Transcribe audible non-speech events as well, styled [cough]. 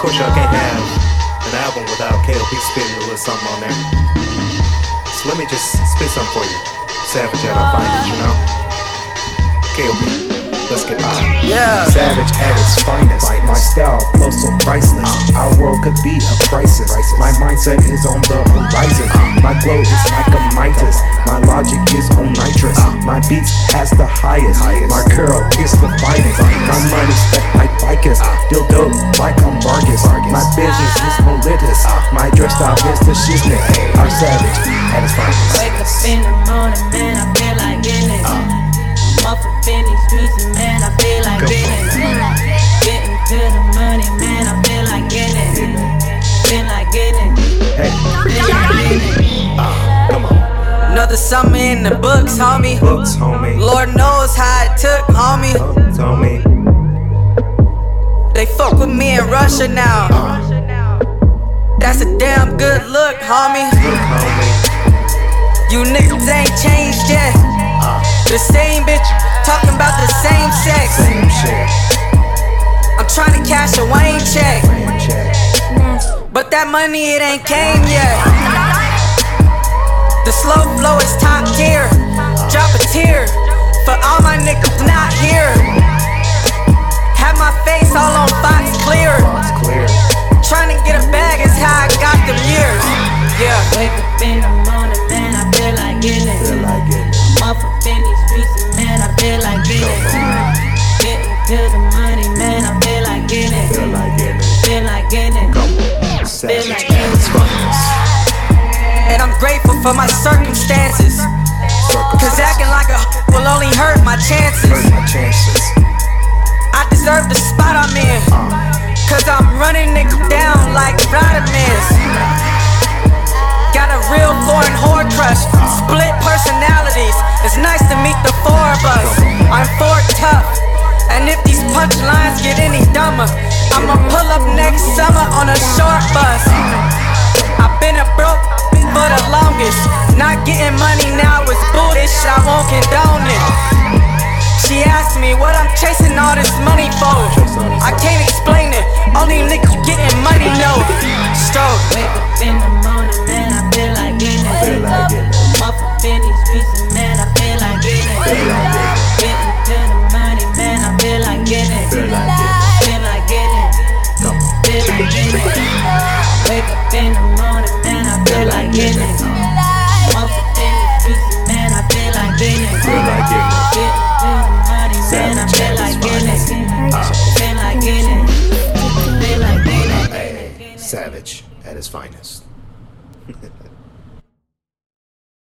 course, y'all can't have an album without KLP spitting a little something on there. So let me just spit something for you. Savage at our finest, you know? KLP. Let's get by. Yeah. Savage at its finest. My style flows so priceless. Uh. Our world could be a crisis. My mindset is on the horizon. Uh. My glow is like a Midas. My dress style is the shiznit. Our savage at its finest. Wake up in the morning, man, I feel like getting it. I'm up up in these streets, man, I feel like getting it. Getting to the money, man, I feel like getting it. Feel like getting it. Hey, Feel like getting it. Ah, come on. Another summer in the books, homie. Books, homie. Lord knows how it took, homie. Books, homie. They fuck with me in Russia now. Ah. A damn good look, homie. You niggas ain't changed yet. The same bitch talking about the same sex. I'm trying to cash a Wayne check. Check. But that money, it ain't came yet. The slow flow is top tier. Drop a tear for all my niggas not here. Grateful for my circumstances. Cause acting like a will only hurt my chances. Hurt my chances. I deserve the spot I'm in. Uh. Cause I'm running niggas down like vitamins. Got a real foreign whore crush. Uh. Split personalities. It's nice to meet the four of us. I'm four tough. And if these punchlines get any dumber, I'ma pull up next summer on a short bus. Uh. Not getting money now is bullish. I won't condone it. She asked me what I'm chasing all this money for. I can't explain it. Only niggas getting money know. Stroke. Wake up in the morning, man, I feel like getting it. Feel like getting it. I'm up up in these streets, and man, I feel like getting it. Feel like getting it. To the money, man, I feel like getting it. Feel like getting it. Feel like getting it. Come on. Feel like getting it. Wake up in the morning, man, I feel like getting it. Savage at his finest. [laughs]